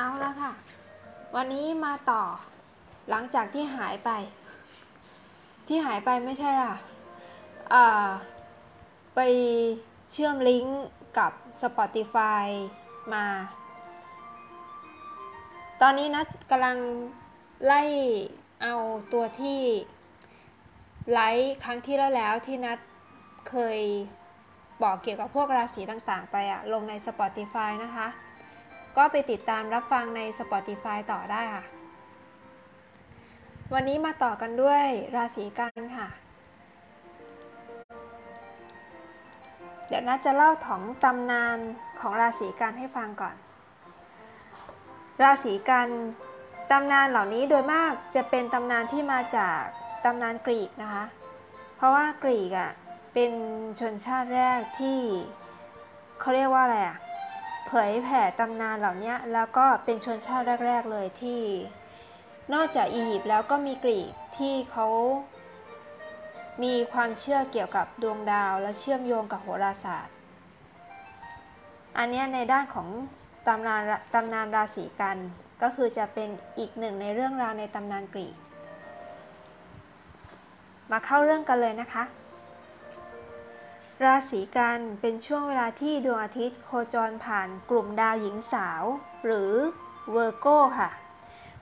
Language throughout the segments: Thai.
เอาละค่ะ วันนี้มาต่อ หลังจากที่หายไป ที่หายไปไม่ใช่ล่ะไปเชื่อมลิงก์กับ Spotify มา ตอนนี้นัดกำลังไล่เอาตัวที่ไลฟ์ครั้งที่แล้วแล้วที่นัดเคยบอกเกี่ยวกับพวกราศีต่างๆ ไปอะลงใน Spotify นะคะ ก็ไปติดตามรับฟังใน Spotify ต่อได้ค่ะ วันนี้มาต่อกันด้วยราศีกันค่ะ เดี๋ยวนัดจะเล่าถองตำนานของราศีกันให้ฟังก่อน ราศีกันตำนานเหล่านี้โดยมากจะเป็นตำนานที่มาจากตำนานกรีกนะคะ เพราะว่ากรีกอะ่ะเป็นชนชาติแรกที่เขาเรียกว่าอะไรอะ่ะ เผยแผ่ตำนานเหล่านี้แล้วก็เป็นชนชาติแรก ๆ เลยที่ นอกจากอียิปต์แล้วก็มีกรีกที่เขามีความเชื่อเกี่ยวกับดวงดาวและเชื่อมโยงกับโหราศาสตร์ อันนี้ในด้านของตำนานตำนานราศีกัน ก็คือจะเป็นอีกหนึ่งในเรื่องราวในตำนานกรีก มาเข้าเรื่องกันเลยนะคะ ราศีกันย์เป็นช่วงเวลาที่ดวงอาทิตย์โคจรผ่านกลุ่มดาวหญิงสาว หรือ Virgo ค่ะ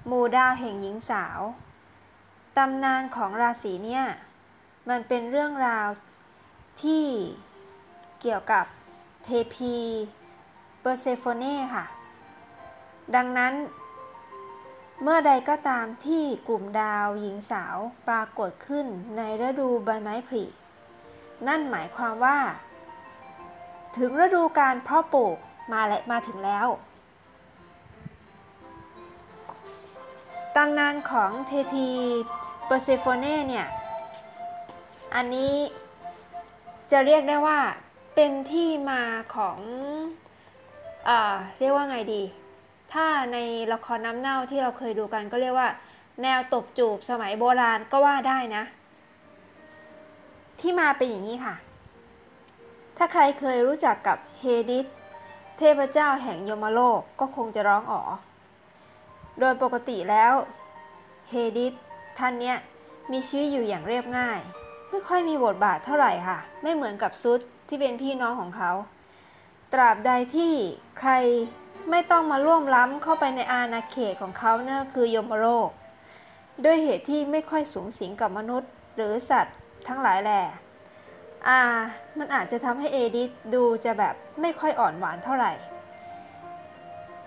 หมู่ดาวแห่งหญิงสาว ตำนานของราศีเนี่ย มันเป็นเรื่องราวที่เกี่ยวกับเทพีเปอร์เซโฟเน่ค่ะ ดังนั้น เมื่อใดก็ตามที่กลุ่มดาวหญิงสาวปรากฏขึ้นในฤดูใบไม้ผลิ นั่นหมายความว่า ถึงฤดูการเพาะปลูกมาและมาถึงแล้วตำนานของเทพีเปอร์เซโฟเน่เนี่ย อันนี้จะเรียกได้ว่าเป็นที่มาของเอ่อเรียกว่าไงดี ถ้าในละครน้ำเน่าที่เราเคยดูกันก็เรียกว่า แนวตบจูบสมัยโบราณก็ว่าได้นะ ที่มาเป็นอย่างนี้ค่ะ ถ้าใครเคยรู้จักกับเฮดิสเทพเจ้าแห่งยมโลกก็คงจะร้องอ๋อ โดยปกติแล้วเฮดิสท่านเนี้ยมีชีวิตอยู่อย่างเรียบง่าย ไม่ค่อยมีบทบาทเท่าไหร่ค่ะ ไม่เหมือนกับซูสที่เป็นพี่น้องของเขา ตราบใดที่ใครไม่ต้องมาร่วมล้ำเข้าไปในอาณาเขตของเขาเนี่ยคือยมโรคด้วยเหตุที่ไม่ค่อยสูงสิงกับมนุษย์ หรือสัตว์ ทั้งหลายแหล่อ่า มันอาจจะทำให้เอดิสดูจะแบบไม่ค่อยอ่อนหวานเท่าไหร่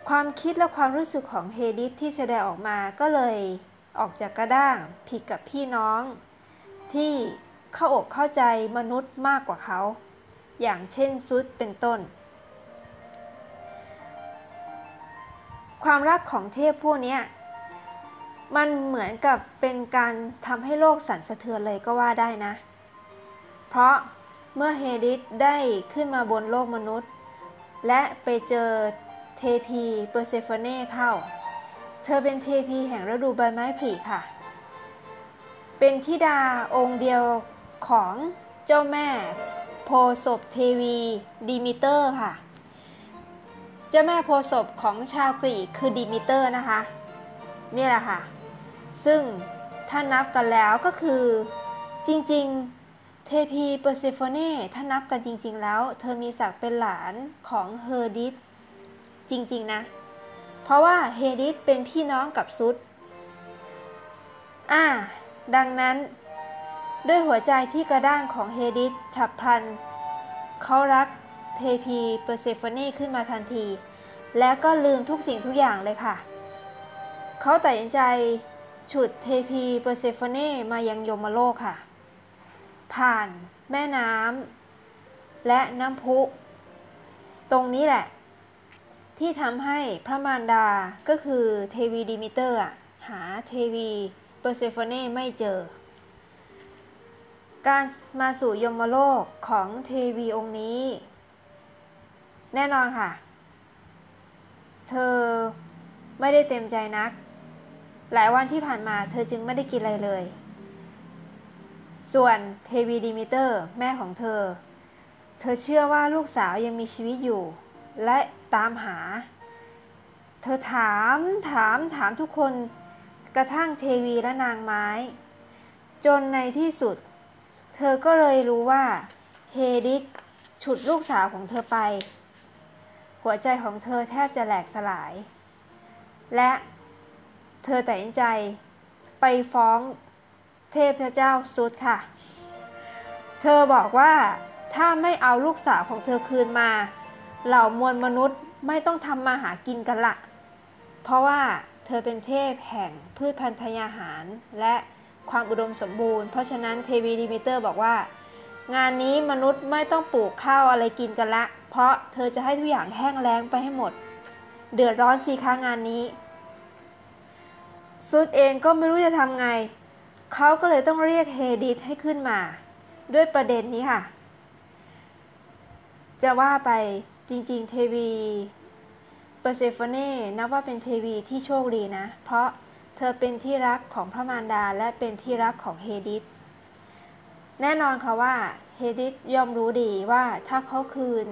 ความคิดและความรู้สึกของเฮดิสที่แสดงออกมาก็เลยออกจากกระด้างผิดกับพี่น้อง ที่เข้าอกเข้าใจมนุษย์มากกว่าเขา อย่างเช่นซูสเป็นต้น ความรักของเทพพวกนี้ มันเหมือนกับเป็นการทำให้โลกสั่นสะเทือนเลยก็ว่าได้นะ เพราะเมื่อเฮดิสได้ขึ้นมาบนโลกมนุษย์ และไปเจอเทพีเปอร์เซโฟเน่เข้า เธอเป็นเทพีแห่งฤดูใบไม้ผลิค่ะ เป็นธิดาองค์เดียวของเจ้าแม่โพศพเทวีดิมิเตอร์ค่ะ เจ้าแม่โพศพของชาวกรีกคือดิมิเตอร์นะคะ นี่แหละค่ะ ซึ่งถ้านับกันแล้วก็คือ จริงๆ เทพีเปอร์เซโฟเน่ถ้านับกันจริง ๆ แล้ว เธอมีศักดิ์เป็นหลานของเฮอร์ดิสจริงๆนะ เพราะว่าเฮดิสเป็นพี่น้องกับซูสอ่า ดังนั้น ด้วยหัวใจที่กระด้างของเฮดิสฉับพลันเขารักเทพีเปอร์เซโฟเน่ขึ้นมาทันที แล้วก็ลืมทุกสิ่งทุกอย่างเลยค่ะ เขาตัดสินใจ ฉุดเทพีเปอร์เซโฟเน่มายังยมโลกค่ะ ผ่านแม่น้ำและน้ำพุ ตรงนี้แหละ ที่ทำให้พระมารดาก็คือเทวีดิมิเตอร์หาเทวีเปอร์เซโฟเน่ไม่เจอ การมาสู่ยมโลกของเทวีองค์นี้ แน่นอนค่ะ เธอไม่ได้เต็มใจนัก หลายวันที่ผ่านมาเธอจึงไม่ได้กินอะไรเลย ส่วนเทวีดิมิเตอร์แม่ของเธอ เธอเชื่อว่าลูกสาวยังมีชีวิตอยู่ และตามหา เธอถามถามถามทุกคนกระทั่งเทวีและนางไม้ จนในที่สุด เธอก็เลยรู้ว่าเฮดิสฉุดลูกสาวของเธอไป หัวใจของเธอแทบจะแหลกสลาย และ เธอตัดสินใจ ไปฟ้องเทพเจ้าซุสค่ะ เธอบอกว่าถ้าไม่เอาลูกสาวของเธอคืนมา เหล่ามวลมนุษย์ไม่ต้องทำมาหากินกันละ เพราะว่าเธอเป็นเทพแห่งพืชพันธุ์ธัญญาหาร และความอุดมสมบูรณ์ เพราะฉะนั้นเทวีดิมิเตอร์บอกว่า งานนี้มนุษย์ไม่ต้องปลูกข้าวอะไรกินกันละ เพราะเธอจะให้ทุกอย่างแห้งแล้งไปให้หมด เดือดร้อนสิคะงานนี้ ซุสเองก็ไม่รู้จะทำไง เขาก็เลยต้องเรียกเฮดิสให้ขึ้นมา ด้วยประเด็นนี้ค่ะ จะว่าไปจริงๆ เทวีเปอร์เซโฟเน่นับว่าเป็นเทวีที่โชคดีนะ เพราะเธอเป็นที่รักของพระมารดาและเป็นที่รักของเฮดิสแน่นอนค่ะว่าเฮดิสย่อมรู้ดีว่าถ้าเขาคืน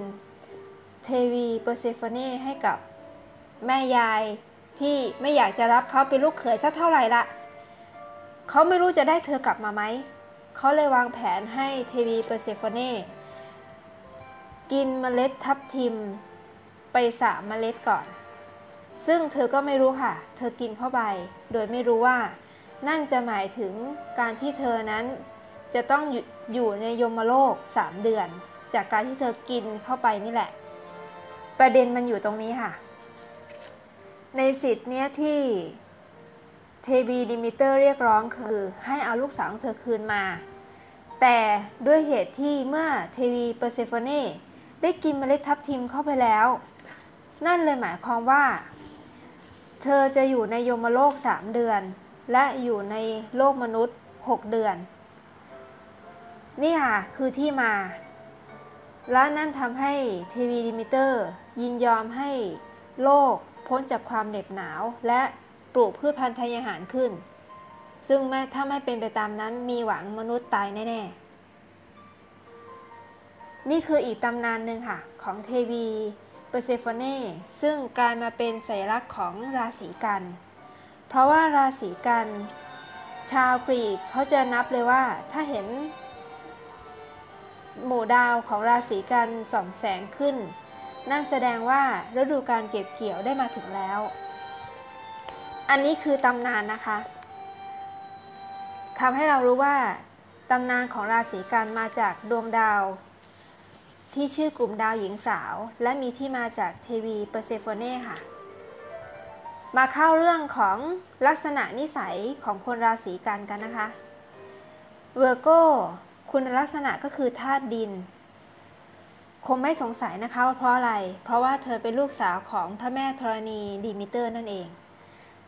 เทวีเปอร์เซโฟเน่ให้กับแม่ยาย ที่ไม่อยากจะรับเขาเป็นลูกเขยสักเท่าไหร่ละเขาไม่รู้จะได้เธอกลับมาไหม เขาเลยวางแผนให้เทวีเปอร์เซโฟเน่กินเมล็ดทับทิม ไปสามเมล็ดก่อน ซึ่งเธอก็ไม่รู้ค่ะ เธอกินเข้าไป โดยไม่รู้ว่า นั่นจะหมายถึงการที่เธอนั้น จะต้องอยู่ในยมโลก 3 เดือน จากการที่เธอกินเข้าไปนี่แหละ ประเด็นมันอยู่ตรงนี้ค่ะ ในสิทธิ์เนี้ยที่เทวีดิมิเตอร์เรียกร้องคือให้เอาลูกสาวของเธอคืนมา แต่ด้วยเหตุที่เมื่อเทวีเปอร์เซโฟเน่ได้กินเมล็ดทับทิมเข้าไปแล้ว นั่นเลยหมายความว่า เธอจะอยู่ในยมโลก 3 เดือน และอยู่ในโลกมนุษย์ 6 เดือน นี่ค่ะ คือที่มา และนั่นทำให้เทวีดิมิเตอร์ ยินยอมให้โลก พ้นจากความเหน็บหนาว และปลูกพืชพันธุ์ธัญญาหารขึ้น ซึ่งแม้ถ้าไม่เป็นไปตามนั้นมีหวังมนุษย์ตายแน่ๆ นี่คืออีกตำนานหนึ่งค่ะ ของเทวีเปอร์เซโฟเน่ซึ่งกลายมาเป็นสัญลักษณ์ของราศีกันย์ เพราะว่าราศีกันย์ ชาวกรีกเขาจะนับเลยว่าถ้าเห็น หมู่ดาวของราศีกันย์ส่องแสงขึ้น นั่นแสดงว่าฤดูการเก็บเกี่ยวได้มาถึงแล้ว อันนี้คือตำนานนะคะทำให้เรารู้ว่าตำนานของราศีกันย์มาจากดวงดาว ที่ชื่อกลุ่มดาวหญิงสาว และมีที่มาจากเทวีเปอร์เซโฟเน่ค่ะ มาเข้าเรื่องของลักษณะนิสัยของคนราศีกันย์กันนะคะ Virgo คุณลักษณะก็คือธาตุดิน คงไม่สงสัยนะคะว่าเพราะอะไร เพราะว่าเธอเป็นลูกสาวของพระแม่ธรณีดิมิเตอร์นั่นเอง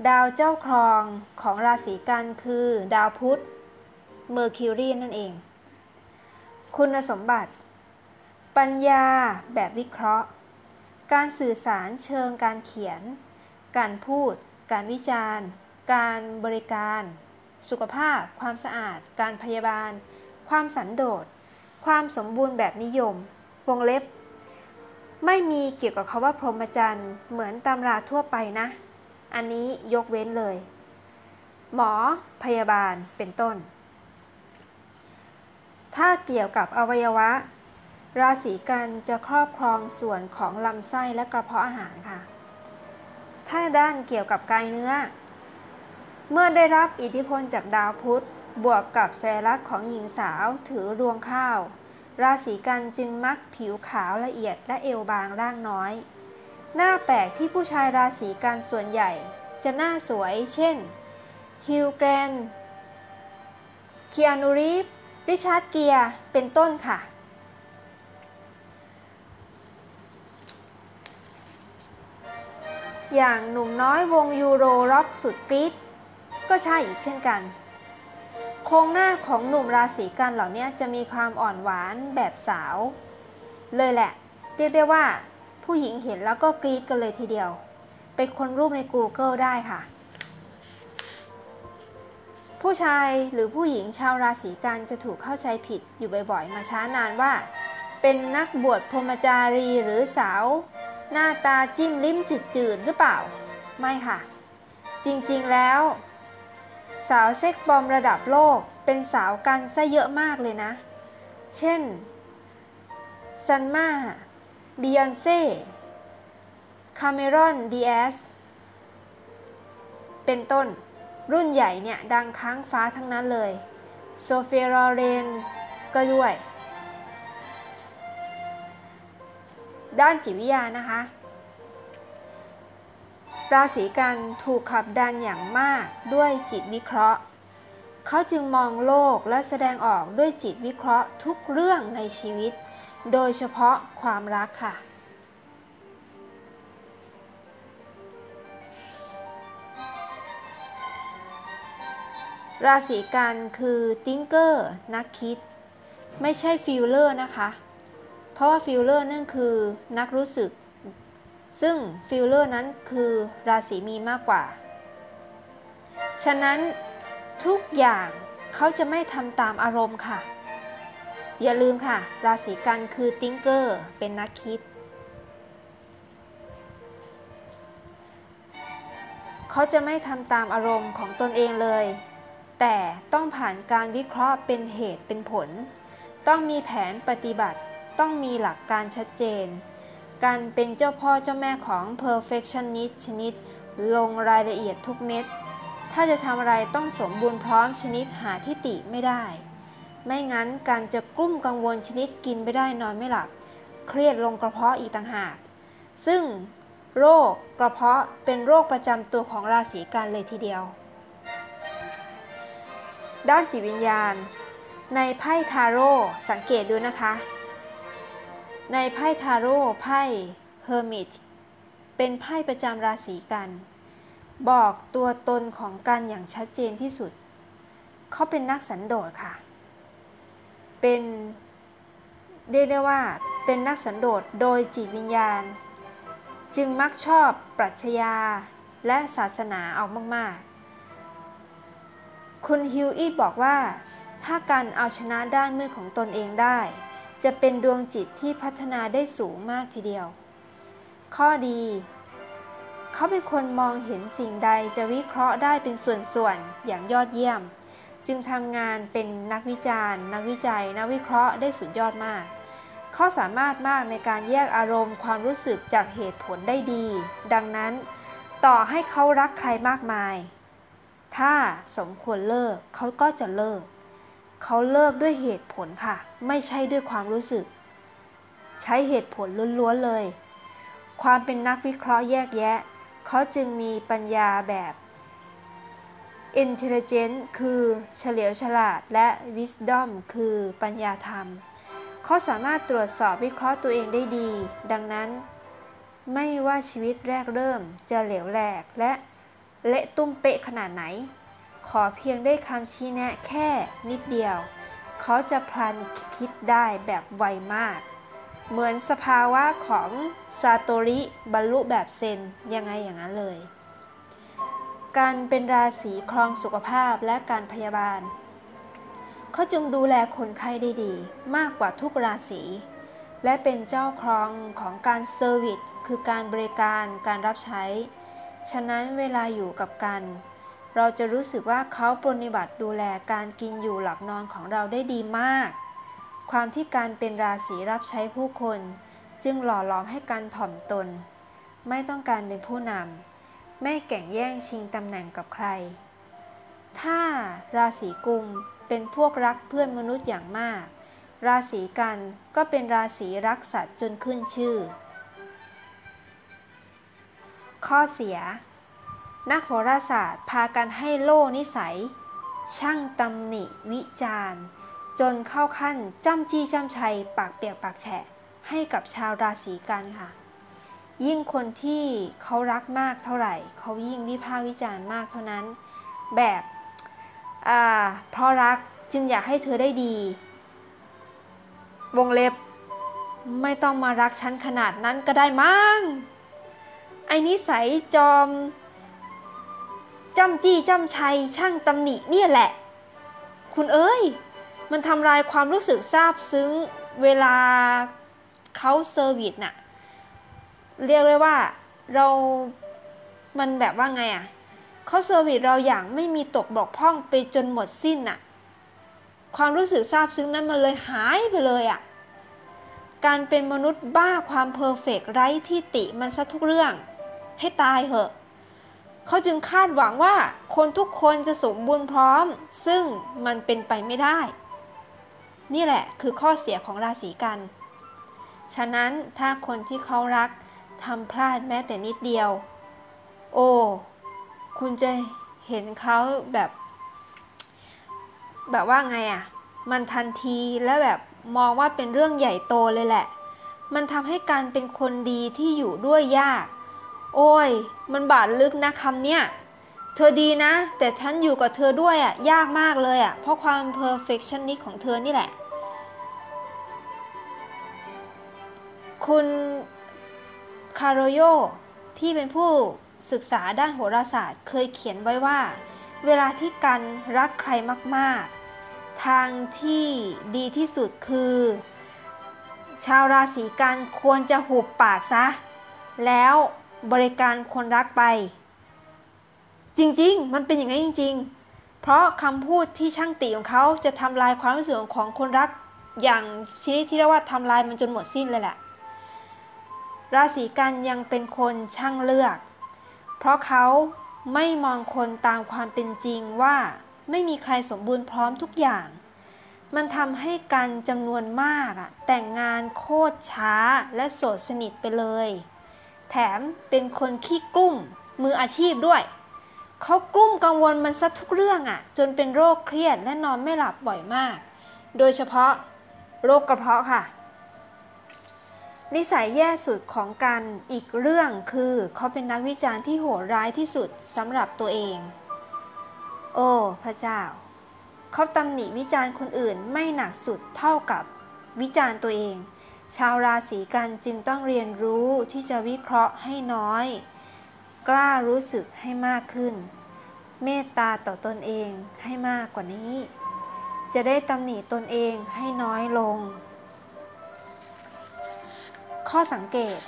ดาวเจ้าครองของราศีกันย์คือดาวพุธ Mercury นั่นเอง คุณสมบัติ ปัญญาแบบวิเคราะห์ การสื่อสารเชิงการเขียน การพูด การวิจารณ์ การบริการ สุขภาพ ความสะอาด การพยาบาล ความสันโดษ ความสมบูรณ์แบบนิยม วงเล็บ ไม่มีเกี่ยวกับคาว่าพรหมจรรย์เหมือนตำราทั่วไปนะ อันนี้ยกเว้นเลย หมอ พยาบาลเป็นต้น ถ้าเกี่ยวกับอวัยวะ ราศีกันจะครอบครองส่วนของลำไส้และกระเพาะอาหารค่ะ ถ้าด้านเกี่ยวกับกายเนื้อ เมื่อได้รับอิทธิพลจากดาวพุธบวกกับแสลักของหญิงสาวถือรวงข้าว ราศีกันจึงมักผิวขาวละเอียดและเอวบางร่างน้อย หน้าแปลกที่ผู้ชายราศีกันส่วนใหญ่ จะหน้าสวย เช่น Hugh Grant Keanu Reeves Richard Gere เป็นต้นค่ะ อย่างหนุ่มน้อยวงยูโรร็อกสุดกรี๊ดก็ใช่อีกเช่นกัน โครงหน้าของหนุ่มราศีกันย์เหล่านี้จะมีความอ่อนหวานแบบสาว เลยแหละ เรียกได้ว่า ผู้หญิงเห็นแล้วก็กรี๊ดกันเลยทีเดียว ไปค้นรูปใน Google ได้ค่ะ ผู้ชายหรือผู้หญิงชาวราศีกันจะถูกเข้าใจผิดอยู่บ่อยๆ มาช้านานว่า เป็นนักบวชพรหมจารีหรือสาว หน้าตาจิ้มลิ้มจืดๆหรือเปล่า ไม่ค่ะ จริงๆแล้ว สาวเซ็กบอมระดับโลกเป็นสาวกันซะเยอะมากเลยนะ เช่น Salma Beyoncé Cameron Diaz เป็นต้น รุ่นใหญ่เนี่ย ดังค้างฟ้าทั้งนั้นเลย Sophia Loren ก็ด้วย ด้านจิตวิทยานะคะ ราศีกันย์ถูกขับดันอย่างมากด้วยจิตวิเคราะห์ เขาจึงมองโลกและแสดงออกด้วยจิตวิเคราะห์ทุกเรื่องในชีวิต โดยเฉพาะความรักค่ะราศีกันย์คือ thinker นักคิด ไม่ใช่ feeler นะคะ เพราะว่า feeler นั่นคือนักรู้สึก ซึ่ง feeler นั้นคือราศีมีนมากกว่า ฉะนั้นทุกอย่างเขาจะไม่ทำตามอารมณ์ค่ะ อย่าลืมค่ะ ราศีกันคือติงเกอร์เป็นนักคิด เขาจะไม่ทำตามอารมณ์ของตนเองเลย แต่ต้องผ่านการวิเคราะห์เป็นเหตุเป็นผล ต้องมีแผนปฏิบัติ ต้องมีหลักการชัดเจน การเป็นเจ้าพ่อเจ้าแม่ของ perfectionist ชนิด ลงรายละเอียดทุกเม็ด ถ้าจะทำอะไรต้องสมบูรณ์พร้อมชนิดหาที่ติไม่ได้ ไม่งั้นการจะกลุ้มกังวลชนิดกินไม่ได้นอนไม่หลับ เครียดลงกระเพาะอีกต่างหาก ซึ่งโรคกระเพาะเป็นโรคประจำตัวของราศีกันเลยทีเดียว ด้านจิตวิญญาณ ในไพ่ทาโร่สังเกตดูนะคะ ในไพ่ทาโร่ไพ่Hermit เป็นไพ่ประจำราศีกันย์ บอกตัวตนของกันย์อย่างชัดเจนที่สุด เขาเป็นนักสันโดษค่ะ เป็นเรียกได้ว่าเป็นนักสันโดษโดยจิตวิญญาณ จึงมักชอบปรัชญาและศาสนาออกมากๆ คุณฮิวอี้บอกว่า ถ้าการเอาชนะด้านมืดของตนเองได้ จะเป็นดวงจิตที่พัฒนาได้สูงมากทีเดียว ข้อดี เขาเป็นคนมองเห็นสิ่งใดจะวิเคราะห์ได้เป็นส่วนๆ อย่างยอดเยี่ยม จึงทำงานเป็นนักวิจารณ์ นักวิจัย นักวิเคราะห์ได้สุดยอดมาก เขาสามารถมากในการแยกอารมณ์ความรู้สึกจากเหตุผลได้ดี ดังนั้น ต่อให้เขารักใครมากมาย ถ้าสมควรเลิกเขาก็จะเลิก เขาเลิกด้วยเหตุผลค่ะ ไม่ใช่ด้วยความรู้สึก ใช้เหตุผลล้วนๆเลย ความเป็นนักวิเคราะห์แยกแยะ เขาจึงมีปัญญาแบบ intelligent คือเฉลียวฉลาดและ wisdom คือปัญญาธรรม เขาสามารถตรวจสอบวิเคราะห์ตัวเองได้ดี ดังนั้น ไม่ว่าชีวิตแรกเริ่มจะเหลวแหลกและเละตุ้มเป๊ะขนาดไหน ขอเพียงได้คำชี้แนะแค่นิดเดียว เขาจะพลันคิดได้แบบไวมาก เหมือนสภาวะของซาโตริบรรลุแบบเซนยังไงอย่างนั้นเลย การเป็นราศีครองสุขภาพและการพยาบาล เขาจึงดูแลคนไข้ได้ดี มากกว่าทุกราศีและเป็นเจ้าครองของการ serviceคือการบริการการรับใช้ ฉะนั้นเวลาอยู่กับกัน เราจะรู้สึกว่าเขาปรนิบัติดูแลการกินอยู่หลับนอนของเราได้ดีมาก ความที่การเป็นราศีรับใช้ผู้คน จึงหล่อหลอมให้การถ่อมตน ไม่ต้องการเป็นผู้นำไม่แก่งแย่งชิงตำแหน่งกับใคร ถ้าราศีกุมเป็นพวกรักเพื่อนมนุษย์อย่างมาก ราศีกันก็เป็นราศีรักสัตว์จนขึ้นชื่อ ข้อเสีย นักโหราศาสตร์พากันให้โล่นิสัย ช่างตำหนิวิจารณ์ จนเข้าขั้นจ้ำจี้จ้ำชัย ปากเปียกปากแฉะให้กับชาวราศีกันค่ะ ยิ่งคนที่เขารักมากเท่าไหร่ เขายิ่งวิพากษ์วิจารณ์มากเท่านั้น แบบอ่าเพราะรักจึงอยากให้เธอได้ดี วงเล็บไม่ต้องมารักฉันขนาดนั้นก็ได้มั้งไอ้นิสัยจอม จ้ำจี้จ้ำชัยช่างตำหนิเนี่ยแหละ คุณเอ้ย มันทำลายความรู้สึกซาบซึ้งเวลาเขาเซอร์วิสน่ะ เรียกเลยว่าเรา มันแบบว่าไงอะเขา service เราอย่างไม่มีตกบกพร่องไปจนหมดสิ้นอะ่ะ ความรู้สึกซาบซึ้งนั้นมันเลยหายไปเลยอะ่ะ การเป็นมนุษย์บ้าความ perfect ไร้ที่ติมันซะทุกเรื่อง ให้ตายเหอะ เขาจึงคาดหวังว่าคนทุกคนจะสมบูรณ์พร้อม ซึ่งมันเป็นไปไม่ได้ นี่แหละคือข้อเสียของราศีกันย์ ฉะนั้นถ้าคนที่เขารักทำพลาดแม้แต่นิดเดียว โอ้ คุณจะเห็นเขาแบบ แบบว่าไงอะ่ะ มันทันทีและแบบมองว่าเป็นเรื่องใหญ่โตเลยแหละ มันทำให้การเป็นคนดีที่อยู่ด้วยยาก โอ้ย มันบาดลึกนะคำเนี้ย เธอดีนะ แต่ฉันอยู่กับเธอด้วยอะ่ะ ยากมากเลยอะ่ะ เพราะความ perfectionist ของเธอนี่แหละ คุณคาโรโยที่เป็นผู้ศึกษาด้านโหราศาสตร์ เคยเขียนไว้ว่า เวลาที่กันรักใครมากๆ ทางที่ดีที่สุดคือ ชาวราศีกันควรจะหุบปากซะ แล้ว บริการคนรักไป จริงๆ มันเป็นอย่างนั้นจริง ๆ เพราะคำพูดที่ช่างติของเขาจะทำลายความรู้สึกของคนรักอย่างชนิดที่เรียกว่าทำลายมันจนหมดสิ้นเลยแหละ ราศีกันยังเป็นคนช่างเลือก เพราะเขาไม่มองคนตามความเป็นจริงว่าไม่มีใครสมบูรณ์พร้อมทุกอย่าง มันทำให้กันจำนวนมากอะแต่งงานโคตรช้าและโสดสนิทไปเลย แถมเป็นคนขี้กลุ้มมืออาชีพด้วย เขากลุ้มกังวลมันซะทุกเรื่องอะ่ะ จนเป็นโรคเครียดและนอนไม่หลับบ่อยมาก โดยเฉพาะโรคกระเพาะค่ะ นิสัยแย่สุดของกันอีกเรื่องคือเขาเป็นนักวิจารณ์ที่โหดร้ายที่สุดสำหรับตัวเอง โอ้พระเจ้า เขาตำหนิวิจารณ์คนอื่นไม่หนักสุดเท่ากับวิจารณ์ตัวเอง ชาวราศีกันจึงต้องเรียนรู้ที่จะวิเคราะห์ให้น้อย กล้ารู้สึกให้มากขึ้น เมตตาต่อตนเองให้มากกว่านี้ จะได้ตำหนิตนเองให้น้อยลง ข้อสังเกต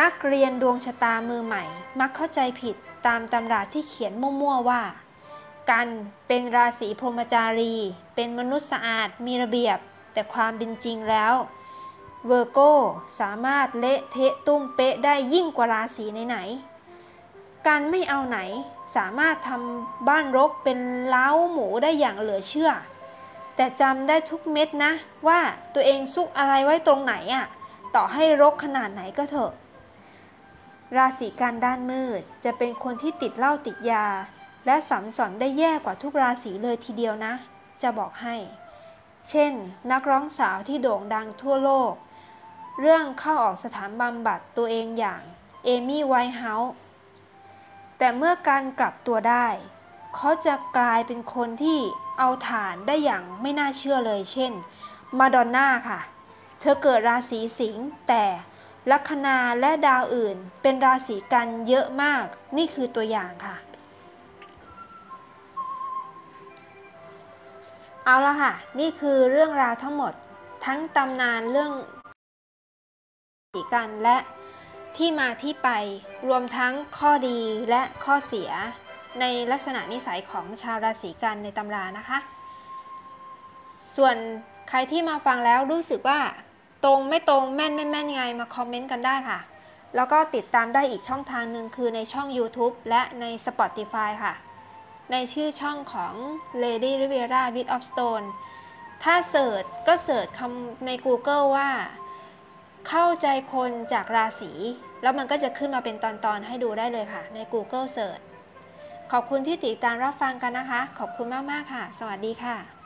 นักเรียนดวงชะตามือใหม่ มักเข้าใจผิดตามตำราที่เขียนมั่วๆว่า กันเป็นราศีพรหมจารี เป็นมนุษย์สะอาดมีระเบียบ แต่ความเป็นจริงแล้วเวอร์โกสามารถเละเทะตุ้มเป๊ะได้ยิ่งกว่าราศีไหนๆการไม่เอาไหนสามารถทำบ้านรกเป็นเล้าหมูได้อย่างเหลือเชื่อ แต่จำได้ทุกเม็ดนะ ว่าตัวเองซุกอะไรไว้ตรงไหนอะ่ะต่อให้รกขนาดไหนก็เถอะ ราศีการด้านมืดจะเป็นคนที่ติดเหล้าติดยา และสัมสอนได้แย่กว่าทุกราศีเลยทีเดียวนะ จะบอกให้ เช่น นักร้องสาวที่โด่งดังทั่วโลก เรื่องเข้าออกสถานบำบัดตัวเองอย่างเอมี่ไวท์เฮาส์แต่เมื่อการกลับตัวได้ เขาจะกลายเป็นคนที่เอาฐานได้อย่างไม่น่าเชื่อเลย เช่น มาดอนน่าค่ะ เธอเกิดราศีสิงห์แต่ลัคนาและดาวอื่นเป็นราศีกันเยอะมาก นี่คือตัวอย่างค่ะ เอาละค่ะ นี่คือเรื่องราวทั้งหมด ทั้งตำนานเรื่องสีกันและที่มาที่ไป รวมทั้งข้อดีและข้อเสีย ในลักษณะนิสัยของชาวราศีกันในตำรานะคะ ส่วนใครที่มาฟังแล้วรู้สึกว่า ตรงไม่ตรงแม่นไม่แม่นยังไงมาคอมเมนต์กันได้ค่ะ แล้วก็ติดตามได้อีกช่องทางหนึ่งคือในช่อง YouTube และใน Spotify ค่ะ ในชื่อช่องของ Lady Rivera with of Stone ถ้าเสิร์ชก็เสิร์ชคำใน Google ว่า เข้าใจคนจากราศี แล้วมันก็จะขึ้นมาเป็นตอนๆให้ดูได้เลยค่ะ ใน Google Search ขอบคุณที่ติดตามรับฟังกันนะคะ ขอบคุณมาก ๆ ค่ะ สวัสดีค่ะ